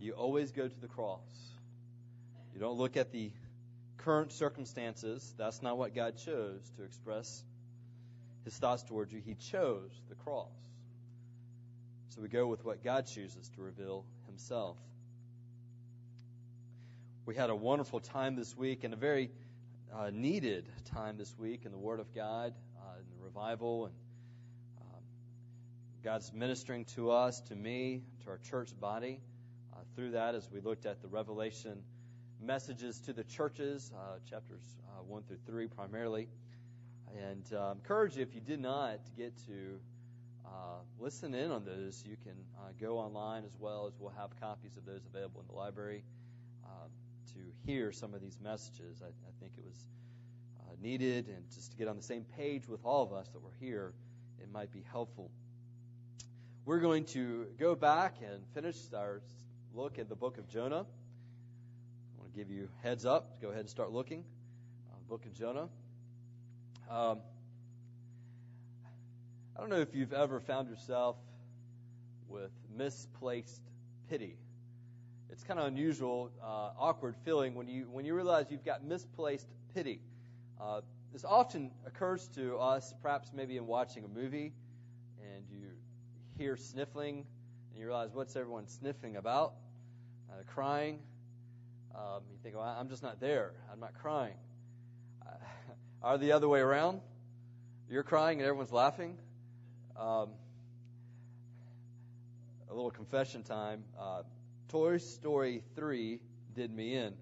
you always go to the cross. You don't look at the current circumstances. That's not what God chose to express his thoughts towards you. He chose the cross. So we go with what God chooses to reveal himself. We had a wonderful time this week and a very uh, needed time this week in the Word of God, uh, in the revival, and um, God's ministering to us, to me, to our church body through that as we looked at the Revelation messages to the churches, uh, chapters uh, 1 through 3 primarily. And uh, encourage you, if you did not get to listen in on those, you can go online as well as we'll have copies of those available in the library to hear some of these messages. I, I think it was uh, needed, and just to get on the same page with all of us that were here, it might be helpful. We're going to go back and finish our look at the book of Jonah. I want to give you heads up. Go ahead and start looking. Uh, book of Jonah. Um, I don't know if you've ever found yourself with misplaced pity it's kind of unusual, uh, awkward feeling when you when you realize you've got misplaced pity. Uh, this often occurs to us, perhaps maybe in watching a movie, and you hear sniffling, and you realize what's everyone sniffing about? Uh, crying. Um, you think, well, I'm just not there. I'm not crying. Uh, are the other way around? You're crying and everyone's laughing. Um, a little confession time. Uh, Toy Story 3 did me in.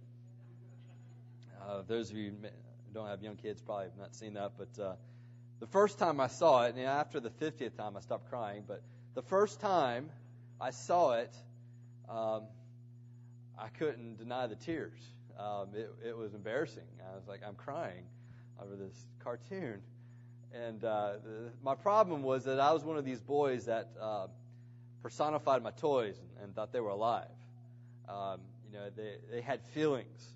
Uh, those of you who don't have young kids probably have not seen that, but uh, the first time I saw it, and after the 50th time I stopped crying, but the first time I saw it, um, I couldn't deny the tears. Um, it, it was embarrassing. I was like, I'm crying over this cartoon. And uh, the, my problem was that I was one of these boys that uh, personified my toys and, and thought they were alive. Um, you know, they, they had feelings.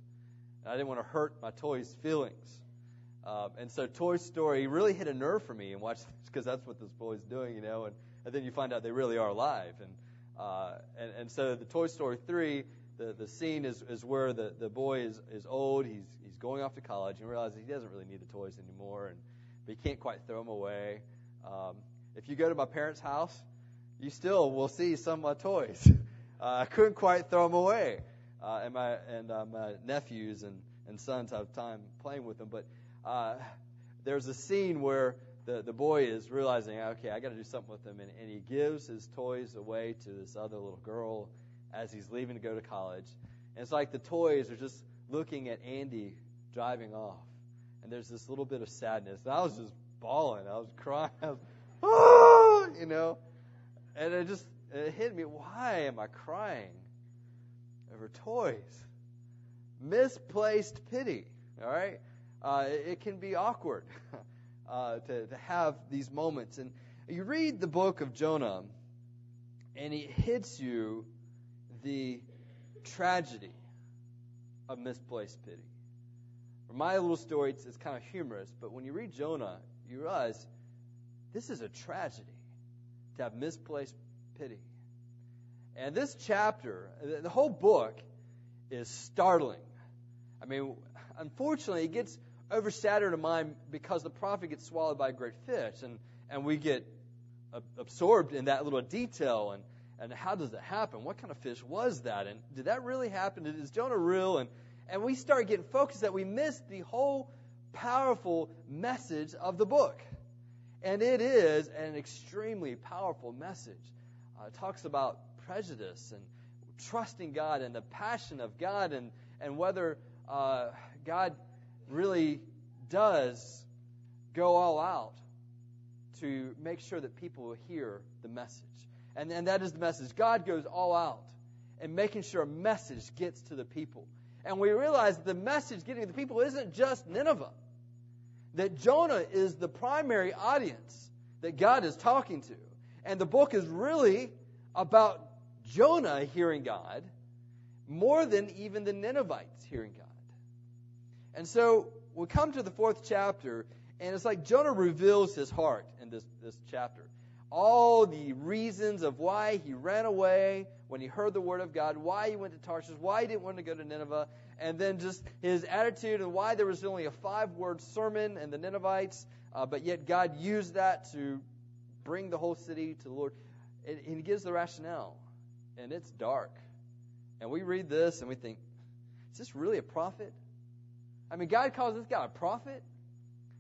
And I didn't want to hurt my toys' feelings. Um, and so Toy Story really hit a nerve for me and watch because that's what this boy's doing, you know. And, and then you find out they really are alive. And uh, and, and so the Toy Story 3, the, the scene is, is where the, the boy is, is old. He's he's going off to college and realizes he doesn't really need the toys anymore, and but he can't quite throw them away. Um, if you go to my parents' house, you still will see some of my toys. Uh, I couldn't quite throw them away. Uh, and my and uh, my nephews and, and sons have time playing with them. But uh, there's a scene where the, the boy is realizing, okay, I got to do something with them, and, and he gives his toys away to this other little girl as he's leaving to go to college. And it's like the toys are just looking at Andy driving off, and there's this little bit of sadness. And I was just bawling, I was crying, I was, oh, you know, and it just it hit me. Why am I crying over toys? Misplaced pity. All right, uh, it, it, can be awkward uh, to, to have these moments. And you read the book of Jonah, and it hits you the tragedy of misplaced pity. My little story, it's kind of humorous, but when you read Jonah, you realize this is a tragedy to have misplaced pity. And this chapter, the whole book, is startling. I mean, unfortunately, it gets overshadowed in mine because the prophet gets swallowed by a great fish, and, and we get absorbed in that little detail. And, and how does it happen? What kind of fish was that? And did that really happen? Is Jonah real? And, and we start getting focused that we miss the whole powerful message of the book. And it is an extremely powerful message. Uh, it talks about prejudice and trusting God and the passion of God and, and whether uh, God really does go all out to make sure that people will hear the message. And, and that is the message. God goes all out and making sure a message gets to the people. And we realize that the message getting to the people isn't just Nineveh. That Jonah is the primary audience that God is talking to. And the book is really about Jonah hearing God more than even the Ninevites hearing God. And so we come to the fourth chapter, and it's like Jonah reveals his heart in this, this chapter. All the reasons of why he ran away, when he heard the word of God, why he went to Tarshish, why he didn't want to go to Nineveh, and then just his attitude and why there was only a five word sermon and the Ninevites, uh, but yet God used that to bring the whole city to the Lord. And he gives the rationale, and it's dark. And we read this and we think, is this really a prophet? I mean, God calls this guy a prophet?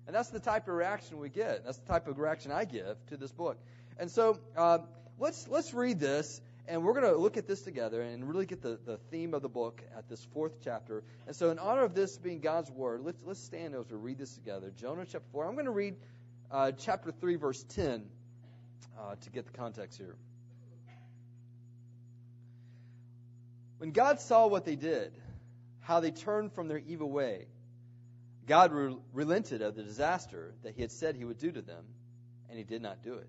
And that's the type of reaction we get. That's the type of reaction I give to this book. And so uh, let's let's read this, and we're going to look at this together and really get the, the theme of the book at this fourth chapter. And so, in honor of this being God's word, let's let's stand as we read this together. Jonah chapter four. I'm going to read uh, chapter three, verse ten, uh, to get the context here. When God saw what they did, how they turned from their evil way, God re- relented of the disaster that he had said he would do to them, and he did not do it.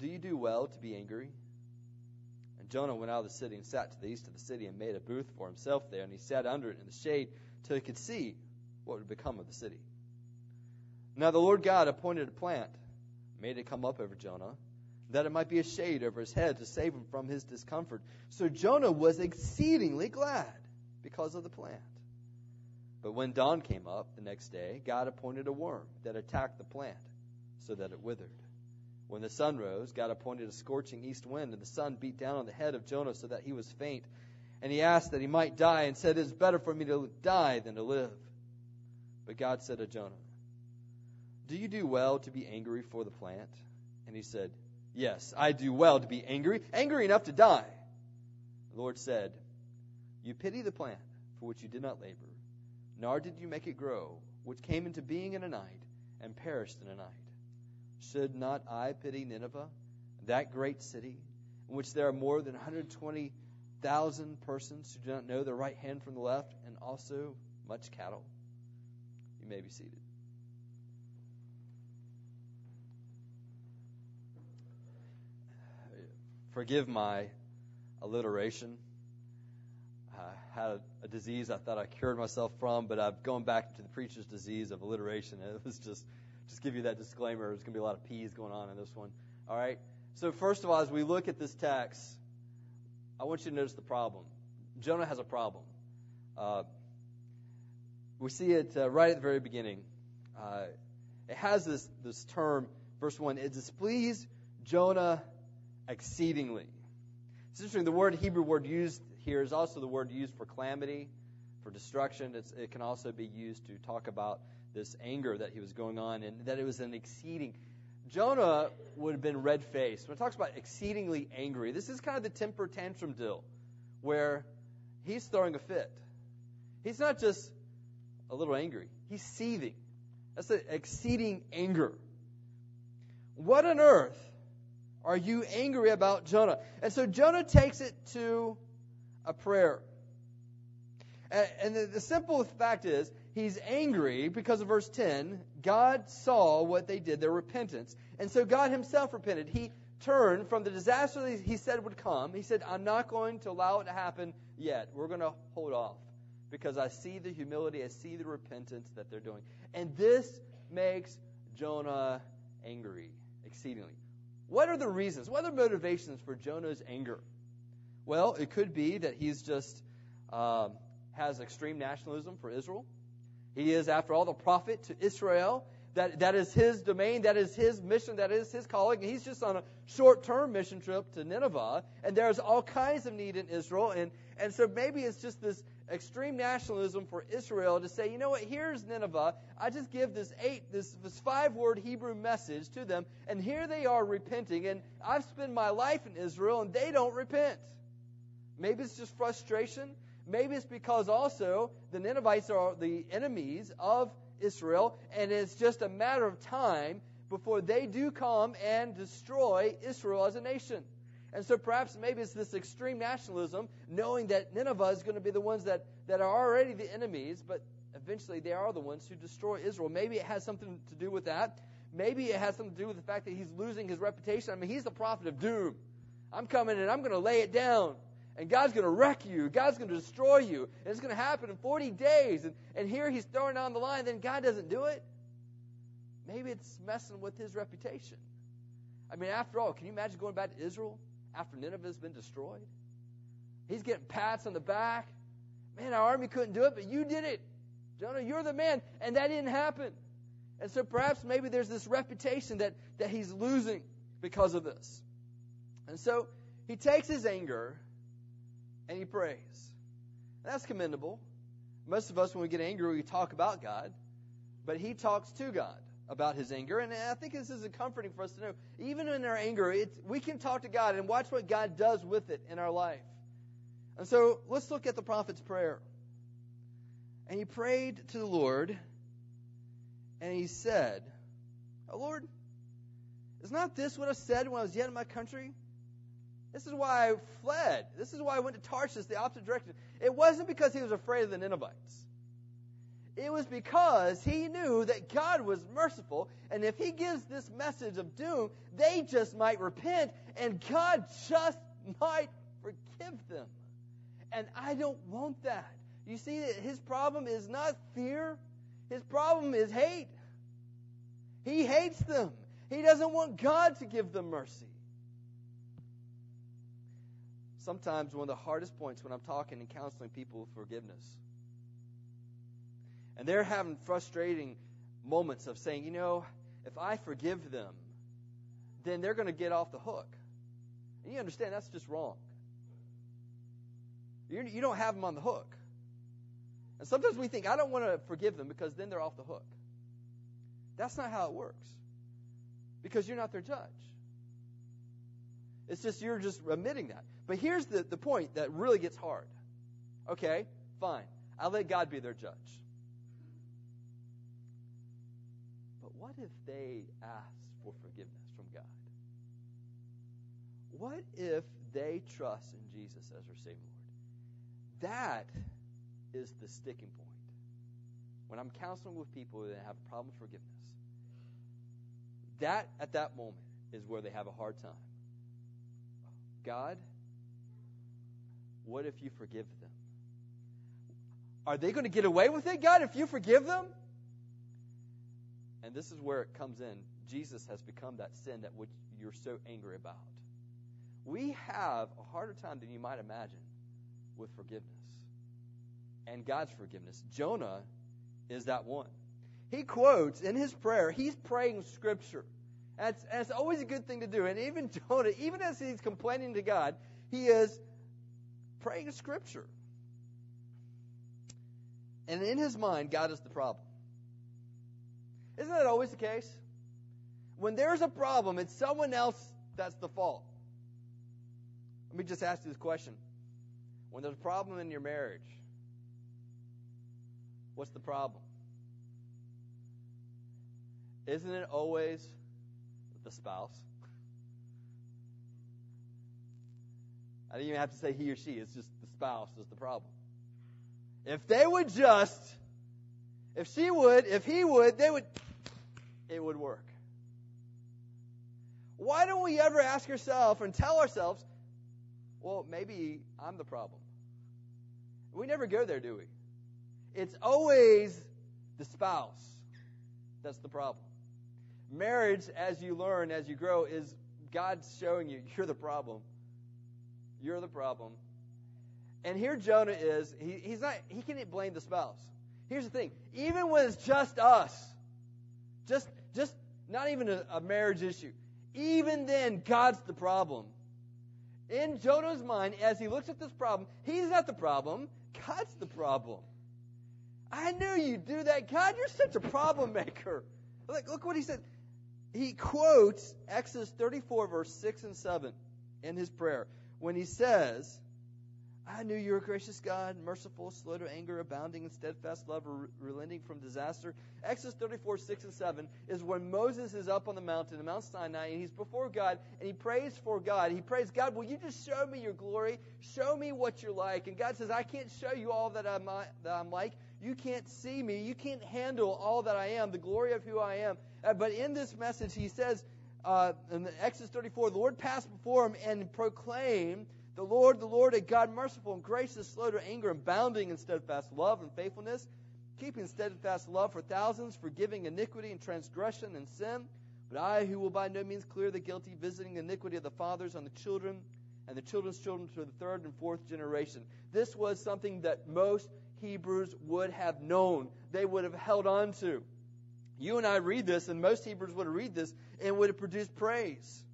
Do you do well to be angry? And Jonah went out of the city and sat to the east of the city and made a booth for himself there, and he sat under it in the shade till he could see what would become of the city. Now the Lord God appointed a plant, made it come up over Jonah that it might be a shade over his head to save him from his discomfort. So Jonah was exceedingly glad because of the plant. But when dawn came up the next day, God appointed a worm that attacked the plant so that it withered. When the sun rose, God appointed a scorching east wind, and the sun beat down on the head of Jonah so that he was faint. And he asked that he might die, and said, It is better for me to die than to live. But God said to Jonah, Do you do well to be angry for the plant? And he said, Yes, I do well to be angry, angry enough to die. The Lord said, You pity the plant for which you did not labor, nor did you make it grow, which came into being in a night and perished in a night. Should not I pity Nineveh, that great city, in which there are more than 120,000 persons who do not know their right hand from the left, and also much cattle? You may be seated. forgive my alliteration. I had a disease I thought I cured myself from, but I've gone back to the preacher's disease of alliteration. It was just, just give you that disclaimer. There's going to be a lot of P's going on in this one. All right. So first of all, as we look at this text, I want you to notice the problem. Jonah has a problem. Uh, we see it uh, right at the very beginning. Uh, it has this this term, verse one. It displeased Jonah exceedingly. It's interesting. The word Hebrew word used here is also the word used for calamity, for destruction. It's, it can also be used to talk about this anger that he was going on, and that it was an exceeding. Jonah would have been red faced. When it talks about exceedingly angry, this is kind of the temper tantrum deal, where he's throwing a fit. He's not just a little angry; he's seething. That's an exceeding anger. What on earth are you angry about Jonah? And so Jonah takes it to a prayer. And, the, the simple fact is, he's angry because of verse 10. God saw what they did, their repentance. And so God himself repented. He turned from the disaster that he said would come. He said, I'm not going to allow it to happen yet. We're going to hold off because I see the humility, I see the repentance that they're doing. And this makes Jonah angry exceedingly. What are the reasons? What are the motivations for Jonah's anger? Well, it could be that he's just um, has extreme nationalism for Israel. He is, after all, the prophet to Israel. That that is his domain. That is his mission. That is his calling. And he's just on a short-term mission trip to Nineveh, and there's all kinds of need in Israel. And and so maybe it's just this extreme nationalism for Israel to say, you know what, here's Nineveh. I just give this eight, this, this five word Hebrew message to them, and here they are repenting, and I've spent my life in Israel, and they don't repent. Maybe it's just frustration. Maybe it's because also the Ninevites are the enemies of Israel, and it's just a matter of time before they do come and destroy Israel as a nation. And so perhaps maybe it's this extreme nationalism, knowing that Nineveh is going to be the ones that, that are already the enemies, but eventually they are the ones who destroy Israel. Maybe it has something to do with that. Maybe it has something to do with the fact that he's losing his reputation. I mean, he's the prophet of doom. I'm coming and I'm going to lay it down. And God's going to wreck you. God's going to destroy you. And it's going to happen in 40 days. And, and here he's throwing on the line, then God doesn't do it. Maybe it's messing with his reputation. I mean, after all, can you imagine going back to Israel after Nineveh has been destroyed? He's getting pats on the back. Man, our army couldn't do it, but you did it. Jonah, you're the man. And that didn't happen. And so perhaps maybe there's this reputation that, that he's losing because of this. And so he takes his anger and he prays. And that's commendable. Most of us, when we get angry, we talk about God, but he talks to God about his anger. And I think this is comforting for us to know. Even in our anger, we can talk to God and watch what God does with it in our life. And so let's look at the prophet's prayer. And he prayed to the Lord, and he said, Oh Lord, is not this what I said when I was yet in my country? This is why I fled. This is why I went to Tarshish, the opposite direction. It wasn't because he was afraid of the Ninevites. It was because he knew that God was merciful, and if he gives this message of doom, they just might repent, and God just might forgive them. And I don't want that. You see his problem is not fear, his problem is hate. He hates them. He doesn't want God to give them mercy. Sometimes one of the hardest points when I'm talking and counseling people with forgiveness and they're having frustrating moments of saying, you know, if I forgive them, then they're going to get off the hook. And you understand that's just wrong. You're, you do not have them on the hook. And sometimes we think, I don't want to forgive them because then they're off the hook. That's not how it works. Because you're not their judge. It's just you're just admitting that. But here's the, the point that really gets hard. Okay, fine. I'll let God be their judge. But what if they ask for forgiveness from God? What if they trust in Jesus as their Savior Lord? That is the sticking point. When I'm counseling with people that have a problem with forgiveness, that at that moment is where they have a hard time. God, what if you forgive them? Are they going to get away with it, God, if you forgive them? And this is where it comes in. Jesus has become that sin that which you're so angry about. We have a harder time than you might imagine with forgiveness and God's forgiveness. Jonah is that one. He quotes in his prayer, he's praying scripture. And it's always a good thing to do. And even Jonah, even as he's complaining to God, he is praying scripture. And in his mind, God is the problem. Isn't that always the case? When there's a problem, it's someone else that's the fault. Let me just ask you this question. When there's a problem in your marriage, what's the problem? Isn't it always the spouse? I didn't even have to say he or she, it's just the spouse is the problem. If they would just, if she would, if he would, they would it would work. Why don't we ever ask ourselves and tell ourselves, well, maybe I'm the problem? We never go there, do we? It's always the spouse that's the problem. Marriage, as you learn, as you grow, is God showing you you're the problem. You're the problem. And here Jonah is. He, he's not. He can't blame the spouse. Here's the thing. Even when it's just us, just, just not even a, a marriage issue. Even then, God's the problem. In Jonah's mind, as he looks at this problem, he's not the problem. God's the problem. I knew you'd do that. God, you're such a problem maker. Look, look what he said. He quotes Exodus 34, verse 6 and 7 in his prayer when he says, I knew you were a gracious God, merciful, slow to anger, abounding in steadfast love, relenting from disaster. Exodus 34, 6 and 7 is when Moses is up on the mountain, the Mount Sinai, and he's before God, and he prays for God. He prays, God, will you just show me your glory? Show me what you're like. And God says, I can't show you all that I'm, that I'm like. You can't see me. You can't handle all that I am, the glory of who I am. Uh, but in this message, he says, uh, in Exodus 34, the Lord passed before him and proclaimed, the Lord, the Lord, a God merciful and gracious, slow to anger, and bounding in steadfast love and faithfulness, keeping steadfast love for thousands, forgiving iniquity and transgression and sin. But I, who will by no means clear the guilty, visiting iniquity of the fathers on the children and the children's children to the third and fourth generation. This was something that most Hebrews would have known, they would have held on to. You and I read this, and most Hebrews would read this and would have produced praise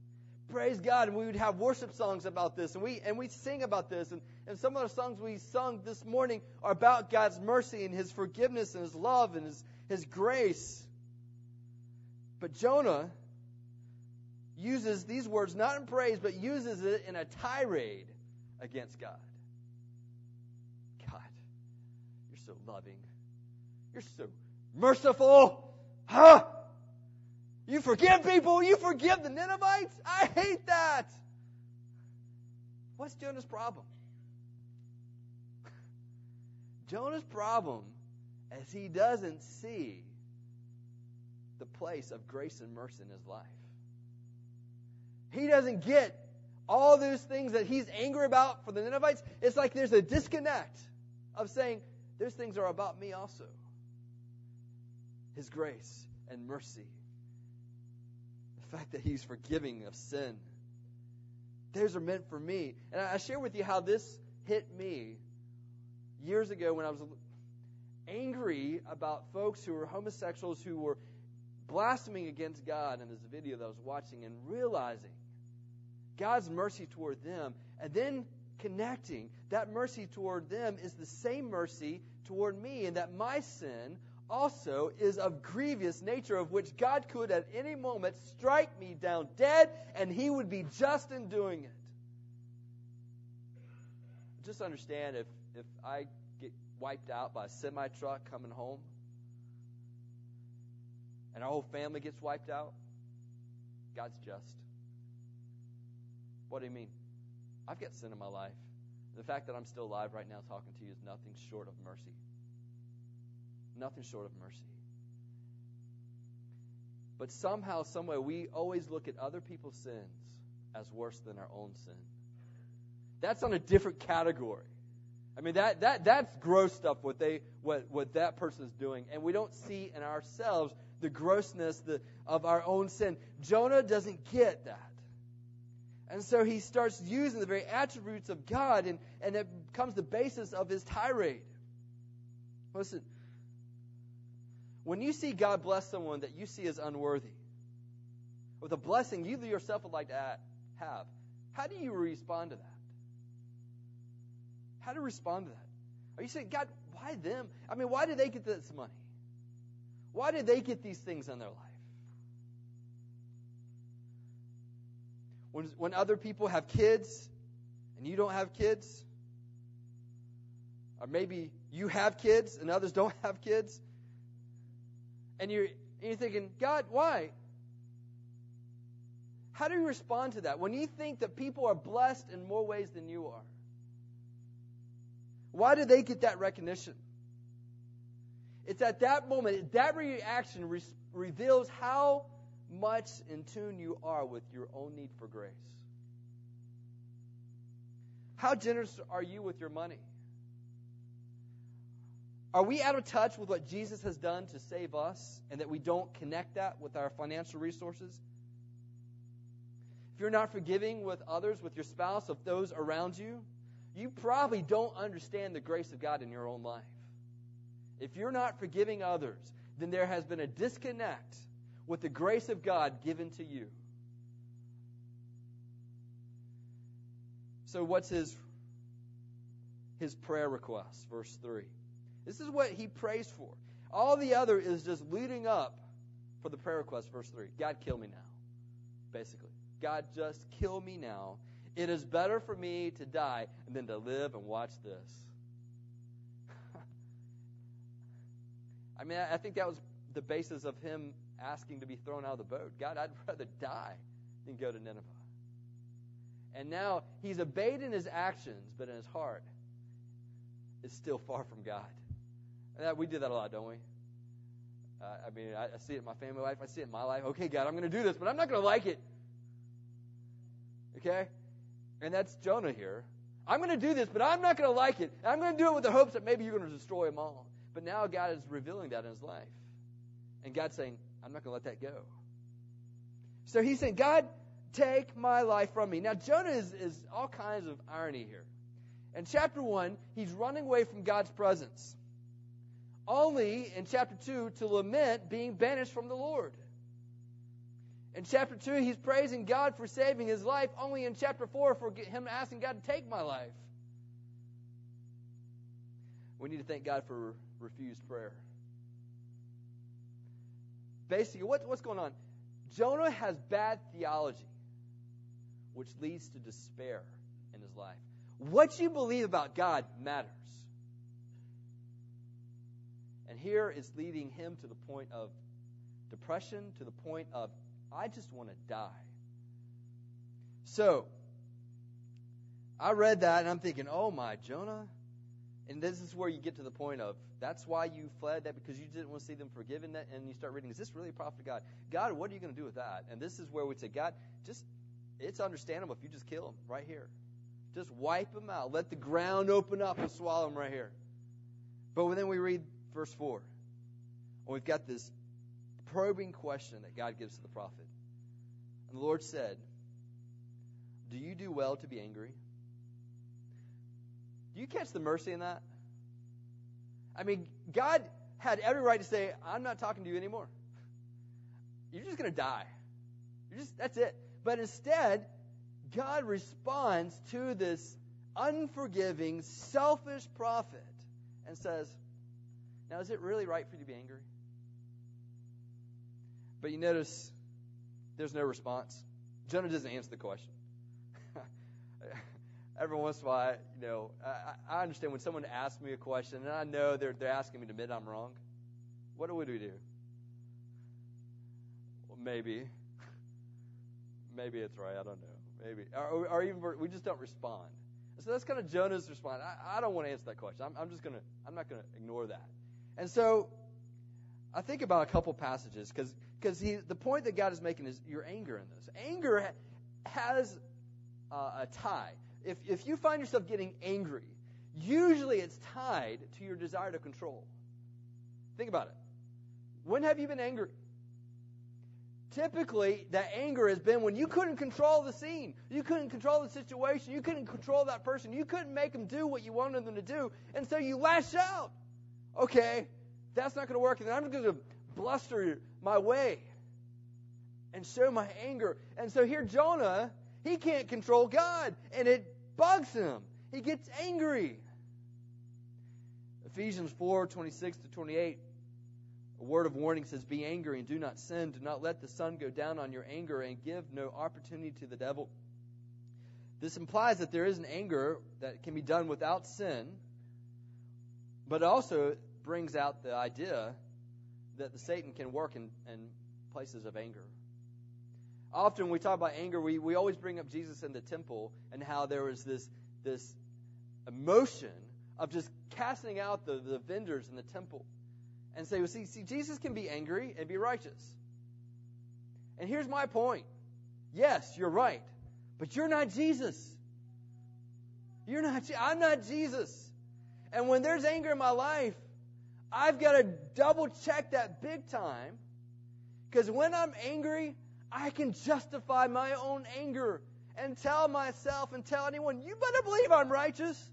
praise God, and we would have worship songs about this, and we and we sing about this, and, and some of the songs we sung this morning are about God's mercy and His forgiveness and His love and His His grace. But Jonah uses these words not in praise, but uses it in a tirade against. God, you're so loving. You're so merciful. Huh? You forgive people. You forgive the Ninevites. I hate that. What's Jonah's problem? Jonah's problem is he doesn't see the place of grace and mercy in his life. He doesn't get all those things that he's angry about for the Ninevites. It's like there's a disconnect of saying, those things are about me also. His grace and mercy The fact that He's forgiving of sin. Those are meant for me. And I share with you how this hit me years ago when I was angry about folks who were homosexuals who were blaspheming against God in this video that I was watching and realizing God's mercy toward them and then connecting that mercy toward them is the same mercy toward me and that my sin also is of grievous nature, of which God could at any moment strike me down dead, and he would be just in doing it. Just understand if, if I get wiped out by a semi truck coming home, and our whole family gets wiped out, God's just. What do you mean? I've got sin in my life. The fact that I'm still alive right now talking to you is nothing short of mercy nothing short of mercy. But somehow, someway, we always look at other people's sins as worse than our own sin. That's on a different category. I mean that that that's gross stuff what they what what that person is doing, and we don't see in ourselves the grossness the, of our own sin. Jonah doesn't get that. And so he starts using the very attributes of God, and, and it becomes the basis of his tirade. Listen, when you see God bless someone that you see as unworthy, with a blessing you yourself would like to have, how do you respond to that? How do you respond to that? Are you saying, God, why them? I mean, why did they get this money? Why did they get these things in their life? When, when other people have kids and you don't have kids, or maybe you have kids and others don't have kids, and you're, you're thinking, God, why? How do you respond to that when you think that people are blessed in more ways than you are? Why do they get that recognition? It's at that moment, that reaction re- reveals how much in tune you are with your own need for grace. How generous are you with your money? Are we out of touch with what Jesus has done to save us and that we don't connect that with our financial resources? If you're not forgiving with others, with your spouse, of those around you, you probably don't understand the grace of God in your own life. If you're not forgiving others, then there has been a disconnect with the grace of God given to you. So, what's his, his prayer request? Verse 3. This is what he prays for. All the other is just leading up for the prayer request, verse 3. God, kill me now. Basically. God, just kill me now. It is better for me to die than to live and watch this. I mean, I think that was the basis of him asking to be thrown out of the boat. God, I'd rather die than go to Nineveh. And now he's obeyed in his actions, but in his heart is still far from God. And we do that a lot, don't we? Uh, I mean, I, I see it in my family life. I see it in my life. Okay, God, I'm going to do this, but I'm not going to like it. Okay? And that's Jonah here. I'm going to do this, but I'm not going to like it. I'm going to do it with the hopes that maybe you're going to destroy them all. But now God is revealing that in his life. And God's saying, I'm not going to let that go. So he's saying, God, take my life from me. Now, Jonah is, is all kinds of irony here. In chapter 1, he's running away from God's presence. Only in chapter 2 to lament being banished from the Lord. In chapter 2, he's praising God for saving his life, only in chapter 4 for him asking God to take my life. We need to thank God for refused prayer. Basically, what, what's going on? Jonah has bad theology, which leads to despair in his life. What you believe about God matters. Here is leading him to the point of depression, to the point of I just want to die. So, I read that and I'm thinking, oh my, Jonah. And this is where you get to the point of that's why you fled that because you didn't want to see them forgiven that and you start reading, is this really a prophet of God? God, what are you going to do with that? And this is where we say, God, just it's understandable if you just kill them right here. Just wipe them out. Let the ground open up and swallow them right here. But then we read verse 4. And we've got this probing question that God gives to the prophet. And the Lord said, Do you do well to be angry? Do you catch the mercy in that? I mean, God had every right to say, I'm not talking to you anymore. You're just going to die. You're just that's it. But instead, God responds to this unforgiving, selfish prophet and says, Now, is it really right for you to be angry? But you notice there's no response. Jonah doesn't answer the question. Every once in a while, you know, I, I understand when someone asks me a question and I know they're, they're asking me to admit I'm wrong. What do we do? Well, maybe. maybe it's right. I don't know. Maybe. Or, or even we just don't respond. So that's kind of Jonah's response. I, I don't want to answer that question. I'm, I'm just going to, I'm not going to ignore that. And so I think about a couple passages because because the point that God is making is your anger in this. Anger has uh, a tie. If if you find yourself getting angry, usually it's tied to your desire to control. Think about it. When have you been angry? Typically, that anger has been when you couldn't control the scene. You couldn't control the situation. You couldn't control that person. You couldn't make them do what you wanted them to do. And so you lash out. Okay, that's not going to work. And I'm going to bluster my way and show my anger. And so here, Jonah, he can't control God, and it bugs him. He gets angry. Ephesians 4 26 to 28. A word of warning says, Be angry and do not sin. Do not let the sun go down on your anger and give no opportunity to the devil. This implies that there is an anger that can be done without sin, but also brings out the idea that the Satan can work in, in places of anger. Often we talk about anger, we, we always bring up Jesus in the temple and how there was this this emotion of just casting out the, the vendors in the temple. And say, well, see, see, Jesus can be angry and be righteous. And here's my point. Yes, you're right. But you're not Jesus. You're not I'm not Jesus. And when there's anger in my life, I've got to double check that big time. Because when I'm angry, I can justify my own anger and tell myself and tell anyone, you better believe I'm righteous.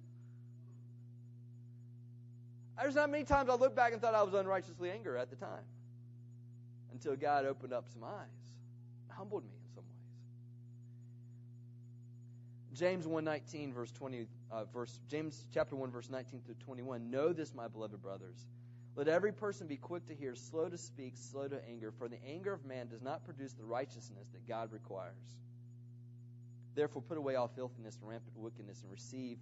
There's not many times I look back and thought I was unrighteously angry at the time until God opened up some eyes, humbled me in some ways. James 1:19 verse 20 uh, verse James chapter 1 verse 19 through 21 Know this my beloved brothers let every person be quick to hear, slow to speak, slow to anger, for the anger of man does not produce the righteousness that God requires. Therefore, put away all filthiness and rampant wickedness, and receive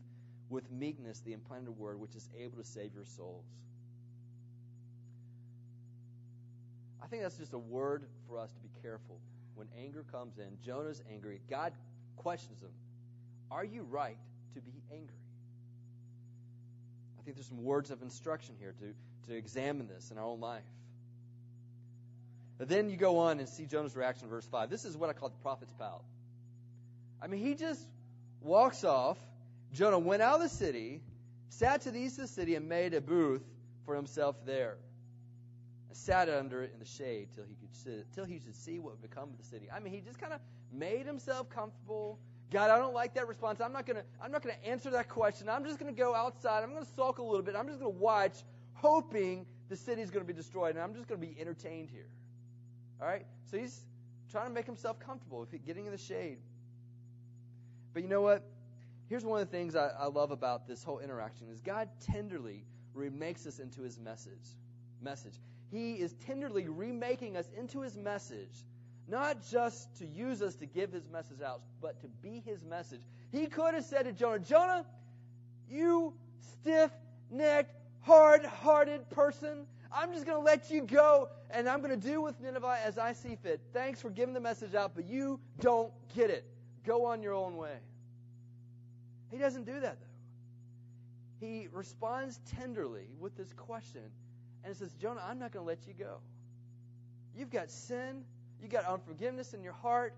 with meekness the implanted word, which is able to save your souls. I think that's just a word for us to be careful. When anger comes in, Jonah's angry. God questions him Are you right to be angry? I think there's some words of instruction here to, to examine this in our own life. But then you go on and see Jonah's reaction in verse 5. This is what I call the prophet's pout. I mean, he just walks off. Jonah went out of the city, sat to the east of the city, and made a booth for himself there. And sat under it in the shade till he could sit, till he should see what would become of the city. I mean, he just kind of made himself comfortable. God, I don't like that response. I'm not gonna I'm not gonna answer that question. I'm just gonna go outside. I'm gonna sulk a little bit. I'm just gonna watch, hoping the city's gonna be destroyed, and I'm just gonna be entertained here. All right? So he's trying to make himself comfortable, getting in the shade. But you know what? Here's one of the things I, I love about this whole interaction is God tenderly remakes us into his message. Message. He is tenderly remaking us into his message, not just to use us to give his message out, but to be his message. He could have said to Jonah, Jonah, you stiff necked, hard hearted person, I'm just going to let you go and I'm going to do with Nineveh as I see fit. Thanks for giving the message out, but you don't get it. Go on your own way. He doesn't do that, though. He responds tenderly with this question and says, Jonah, I'm not going to let you go. You've got sin, you've got unforgiveness in your heart,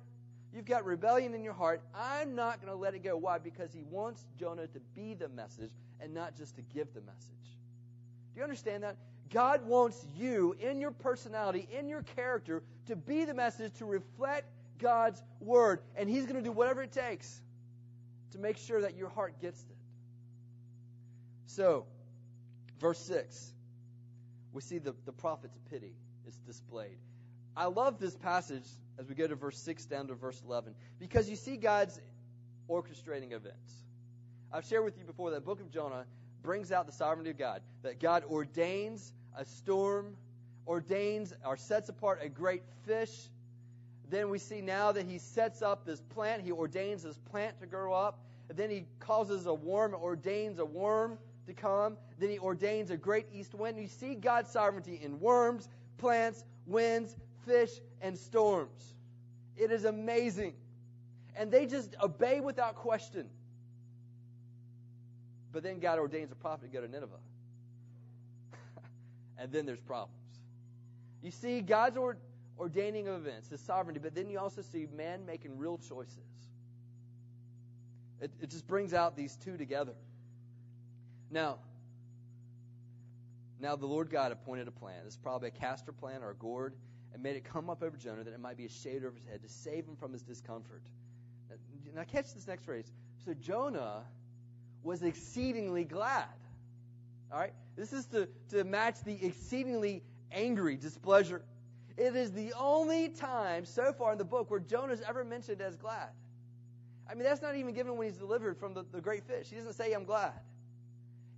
you've got rebellion in your heart. I'm not going to let it go. Why? Because he wants Jonah to be the message and not just to give the message. Do you understand that? God wants you, in your personality, in your character, to be the message to reflect God's word. And He's going to do whatever it takes to make sure that your heart gets it. So, verse 6, we see the, the prophet's pity is displayed. I love this passage as we go to verse 6 down to verse 11 because you see God's orchestrating events. I've shared with you before that book of Jonah brings out the sovereignty of God, that God ordains a storm, ordains or sets apart a great fish. Then we see now that he sets up this plant. He ordains this plant to grow up. And then he causes a worm, ordains a worm to come. Then he ordains a great east wind. You see God's sovereignty in worms, plants, winds, fish, and storms. It is amazing. And they just obey without question. But then God ordains a prophet to go to Nineveh and then there's problems. You see God's ordaining of events, His sovereignty, but then you also see man making real choices. It, it just brings out these two together. Now, now the Lord God appointed a plan. It's probably a castor plan or a gourd, and made it come up over Jonah that it might be a shade over his head to save him from his discomfort. Now, now catch this next phrase. So Jonah was exceedingly glad. All right? This is to, to match the exceedingly angry displeasure. It is the only time so far in the book where Jonah is ever mentioned as glad. I mean, that's not even given when he's delivered from the, the great fish. He doesn't say, I'm glad.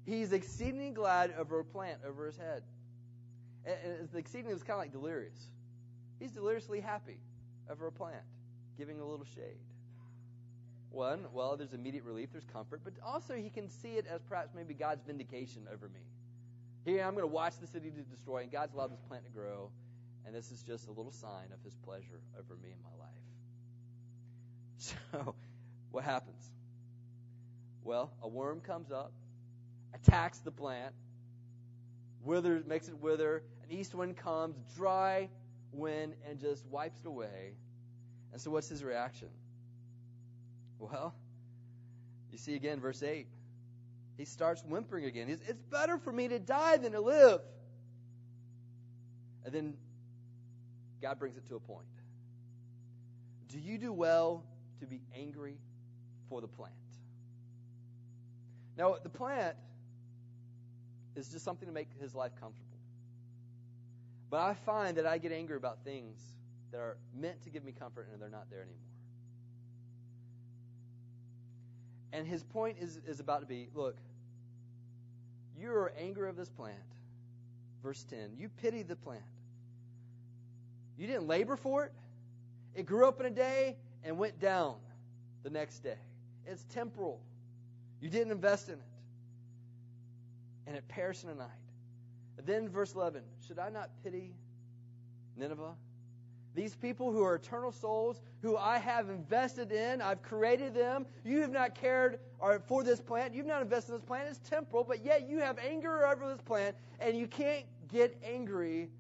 He's exceedingly glad over a plant over his head. And, and the exceedingly is kind of like delirious. He's deliriously happy over a plant, giving a little shade. One, well, there's immediate relief, there's comfort, but also he can see it as perhaps maybe God's vindication over me. Here I'm going to watch the city to destroy, and God's allowed this plant to grow, and this is just a little sign of His pleasure over me in my life. So, what happens? Well, a worm comes up, attacks the plant, withers, makes it wither. An east wind comes, dry wind, and just wipes it away. And so, what's his reaction? Well, you see again, verse 8 he starts whimpering again. He's, it's better for me to die than to live. And then God brings it to a point. Do you do well to be angry for the plant? Now, the plant is just something to make his life comfortable. But I find that I get angry about things that are meant to give me comfort and they're not there anymore. And his point is, is about to be look, you are angry of this plant. Verse 10. You pity the plant. You didn't labor for it. It grew up in a day and went down. the next day. It's temporal. You didn't invest in it. And it perished in a night. Then, verse 11 Should I not pity Nineveh? These people who are eternal souls, who I have invested in, I've created them. You have not cared uh, for this plant. You've not invested in this plant. It's temporal, but yet you have anger over this plant, and you can't get angry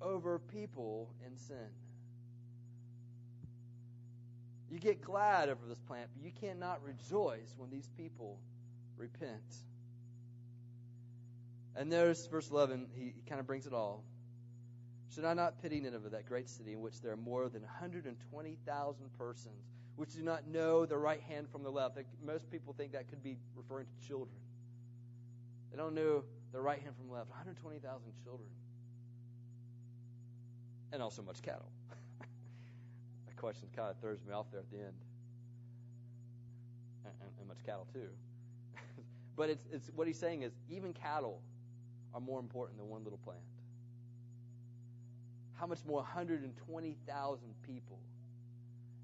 over people in sin. You get glad over this plant, but you cannot rejoice when these people repent. And there's verse 11, he, kind of brings it all. Should I not pity Nineveh, that great city in which there are more than 120,000 persons, which do not know the right hand from the left? Most people think that could be referring to children. They don't know the right hand from the left. 120,000 children. And also much cattle. that question kind of throws me off there at the end. And, and, and much cattle, too. but it's, it's what he's saying is even cattle are more important than one little plant how much more 120,000 people.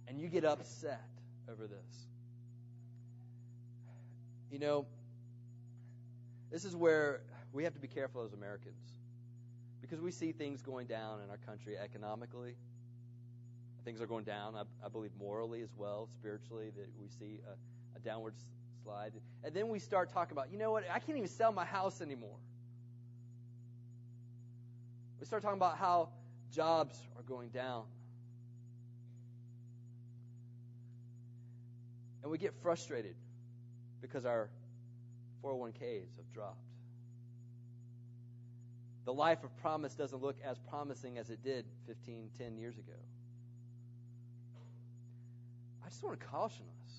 And you get upset over this. You know, this is where we have to be careful as Americans because we see things going down in our country economically. Things are going down, I, I believe, morally as well, spiritually, that we see a, a downward slide. And then we start talking about, you know what, I can't even sell my house anymore. We start talking about how Jobs are going down. And we get frustrated because our 401ks have dropped. The life of promise doesn't look as promising as it did 15, 10 years ago. I just want to caution us.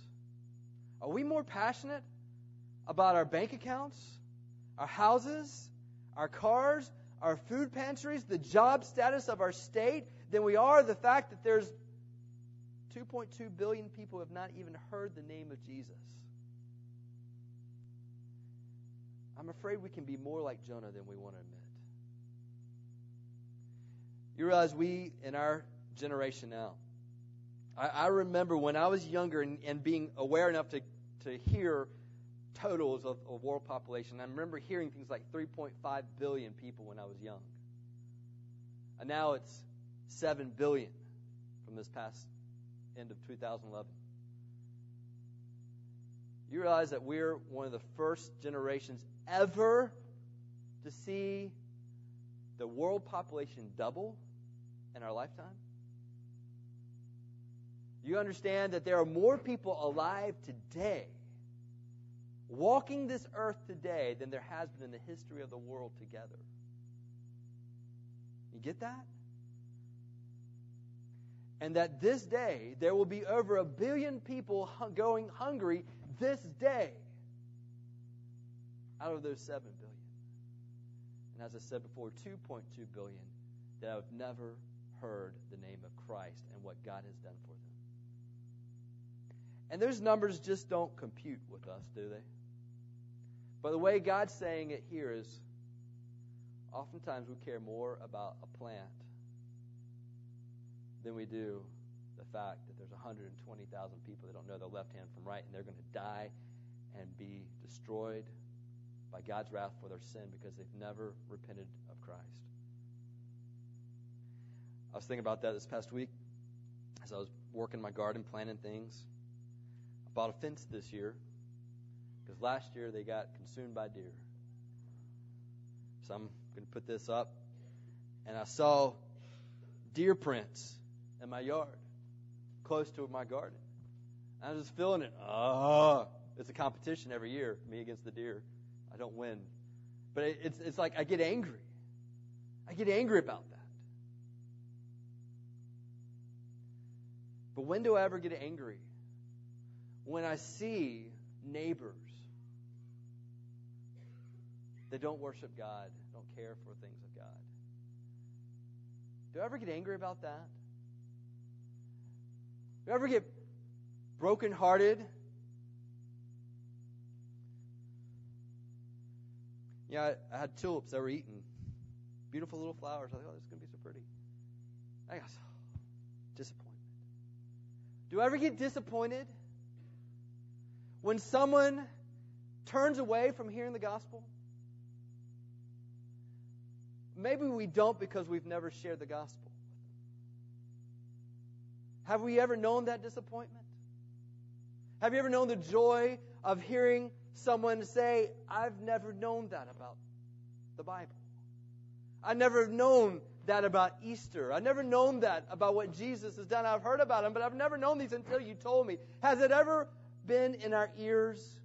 Are we more passionate about our bank accounts, our houses, our cars, our food pantries, the job status of our state, than we are the fact that there's 2.2 billion people who have not even heard the name of Jesus. I'm afraid we can be more like Jonah than we want to admit. You realize we, in our generation now, I, I remember when I was younger and, and being aware enough to, to hear totals of, of world population. I remember hearing things like 3.5 billion people when I was young. And now it's 7 billion from this past end of 2011. You realize that we're one of the first generations ever to see the world population double in our lifetime? You understand that there are more people alive today walking this earth today than there has been in the history of the world together. You get that? And that this day there will be over a billion people going hungry this day out of those 7 billion. And as I said before, 2.2 billion that have never heard the name of Christ and what God has done for them. And those numbers just don't compute with us, do they? But the way God's saying it here is oftentimes we care more about a plant than we do the fact that there's 120,000 people that don't know their left hand from right, and they're going to die and be destroyed by God's wrath for their sin because they've never repented of Christ. I was thinking about that this past week as I was working my garden, planting things. I bought a fence this year because last year they got consumed by deer. So I'm going to put this up. And I saw deer prints in my yard, close to my garden. I was just feeling it. Ah, it's a competition every year, me against the deer. I don't win. But it's, it's like I get angry. I get angry about that. But when do I ever get angry? When I see neighbors they don't worship God, don't care for things of God. Do I ever get angry about that? Do I ever get brokenhearted? Yeah, I, I had tulips that were eaten. Beautiful little flowers. I thought, oh, this is going to be so pretty. I got disappointment. Do I ever get disappointed when someone turns away from hearing the gospel? Maybe we don't because we've never shared the gospel. Have we ever known that disappointment? Have you ever known the joy of hearing someone say, I've never known that about the Bible? I've never known that about Easter. I've never known that about what Jesus has done. I've heard about him, but I've never known these until you told me. Has it ever been in our ears?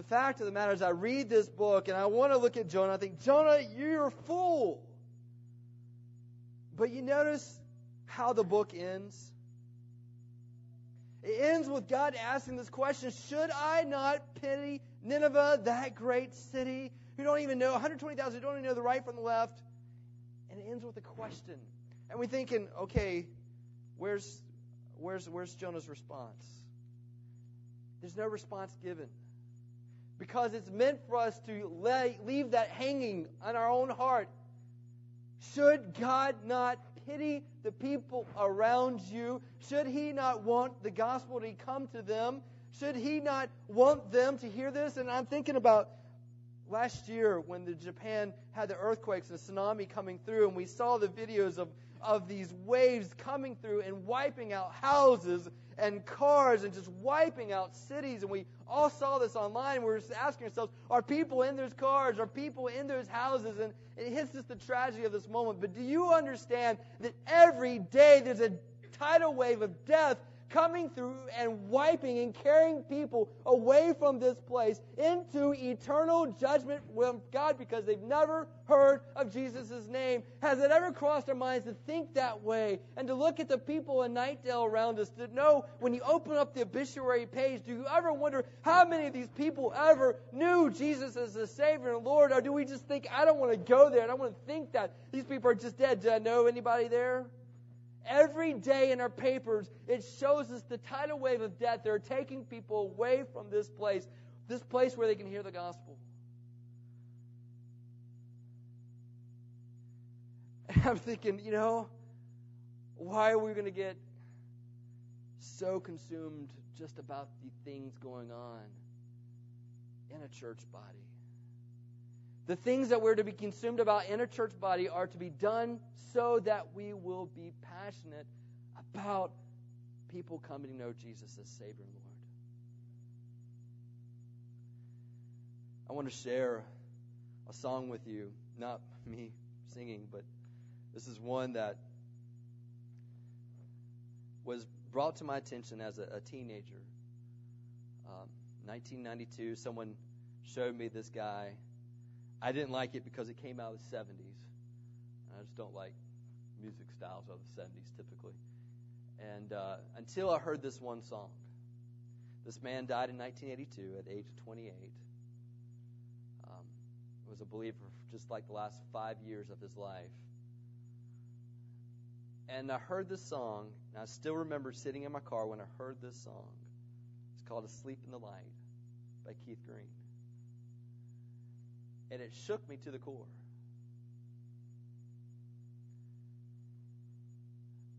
The fact of the matter is, I read this book and I want to look at Jonah. I think, Jonah, you're a fool. But you notice how the book ends? It ends with God asking this question Should I not pity Nineveh, that great city, who don't even know, 120,000 who don't even know the right from the left? And it ends with a question. And we're thinking, okay, where's, where's, where's Jonah's response? There's no response given. Because it's meant for us to lay, leave that hanging on our own heart. Should God not pity the people around you? Should He not want the gospel to come to them? Should He not want them to hear this? And I'm thinking about last year when the Japan had the earthquakes and tsunami coming through, and we saw the videos of, of these waves coming through and wiping out houses and cars and just wiping out cities. And we all saw this online. We were just asking ourselves, are people in those cars? Are people in those houses? And it hits us the tragedy of this moment. But do you understand that every day there's a tidal wave of death coming through and wiping and carrying people away from this place into eternal judgment with God because they've never heard of Jesus' name. Has it ever crossed our minds to think that way and to look at the people in Knightdale around us to know when you open up the obituary page, do you ever wonder how many of these people ever knew Jesus as the Savior and Lord? Or do we just think, I don't want to go there and I want to think that these people are just dead? Do I know anybody there? Every day in our papers, it shows us the tidal wave of death. They're taking people away from this place, this place where they can hear the gospel. And I'm thinking, you know, why are we going to get so consumed just about the things going on in a church body? The things that we're to be consumed about in a church body are to be done so that we will be passionate about people coming to know Jesus as Savior and Lord. I want to share a song with you, not me singing, but this is one that was brought to my attention as a, a teenager. Um, 1992, someone showed me this guy I didn't like it because it came out of the 70s. I just don't like music styles of the 70s typically. And uh, until I heard this one song, this man died in 1982 at age 28. Um, was a believer just like the last five years of his life. And I heard this song, and I still remember sitting in my car when I heard this song. It's called Asleep in the Light by Keith Green and it shook me to the core.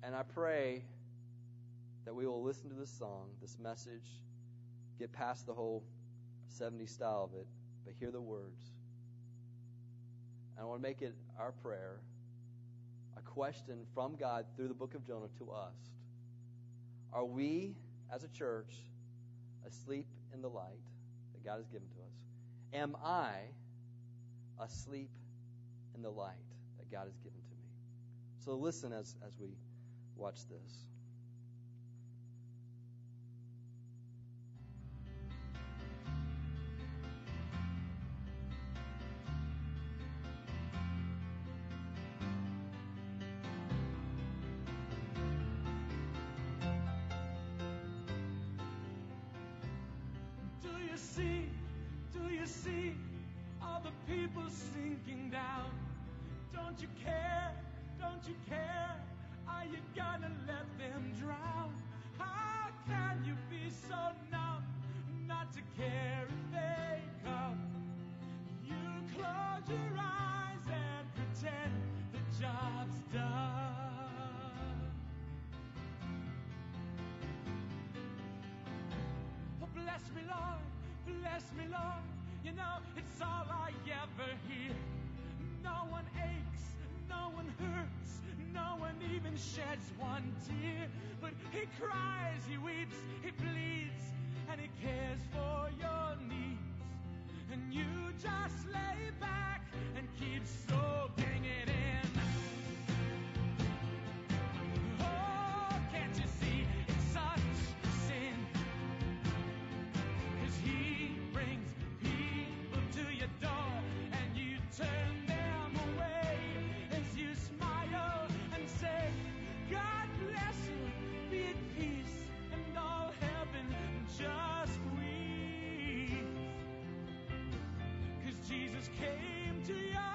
And I pray that we will listen to this song, this message, get past the whole 70 style of it, but hear the words. And I want to make it our prayer, a question from God through the book of Jonah to us. Are we, as a church, asleep in the light that God has given to us? Am I asleep in the light that God has given to me. So listen as, as we watch this. One tear. But He cries, He weeps, He bleeds, and He cares for your needs. And you just lay back and keep soaking Jesus came to your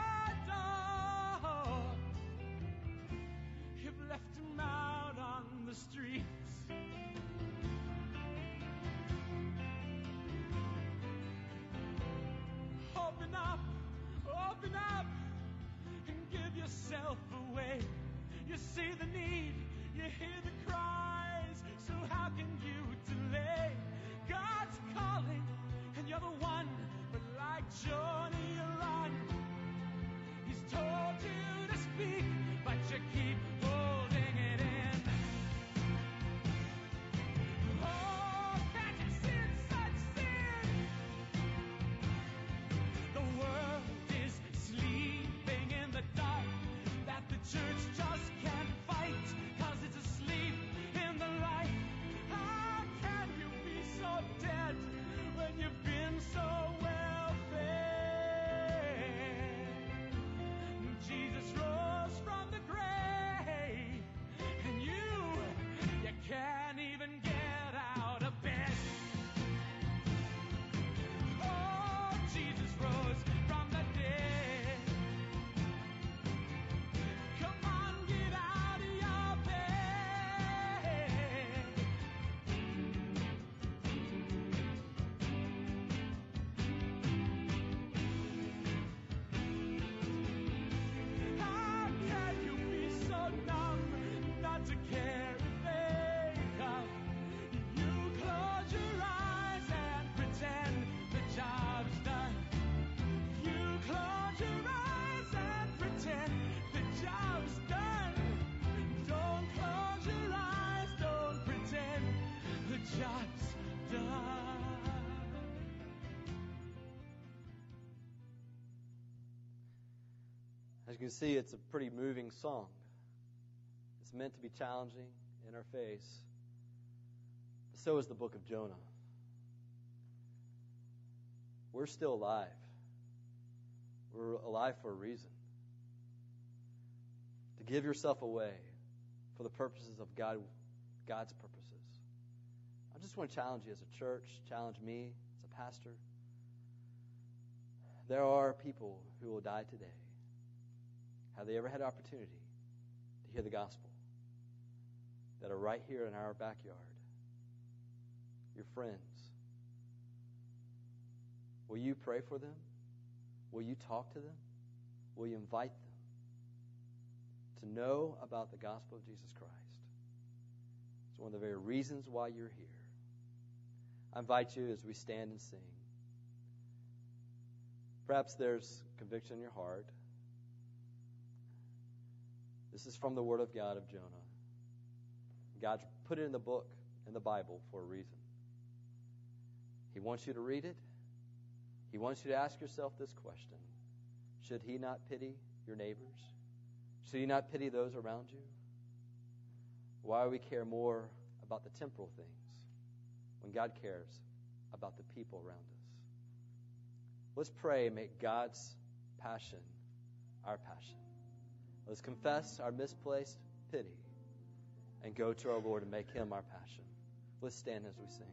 You can see, it's a pretty moving song. It's meant to be challenging in our face. So is the book of Jonah. We're still alive. We're alive for a reason. To give yourself away for the purposes of God, God's purposes. I just want to challenge you as a church, challenge me as a pastor. There are people who will die today. Have they ever had opportunity to hear the gospel? That are right here in our backyard. Your friends. Will you pray for them? Will you talk to them? Will you invite them to know about the gospel of Jesus Christ? It's one of the very reasons why you're here. I invite you as we stand and sing. Perhaps there's conviction in your heart. This is from the Word of God of Jonah. God put it in the book, in the Bible, for a reason. He wants you to read it. He wants you to ask yourself this question Should He not pity your neighbors? Should He not pity those around you? Why we care more about the temporal things when God cares about the people around us? Let's pray make God's passion our passion. Let's confess our misplaced pity and go to our Lord and make Him our passion. Let's stand as we sing.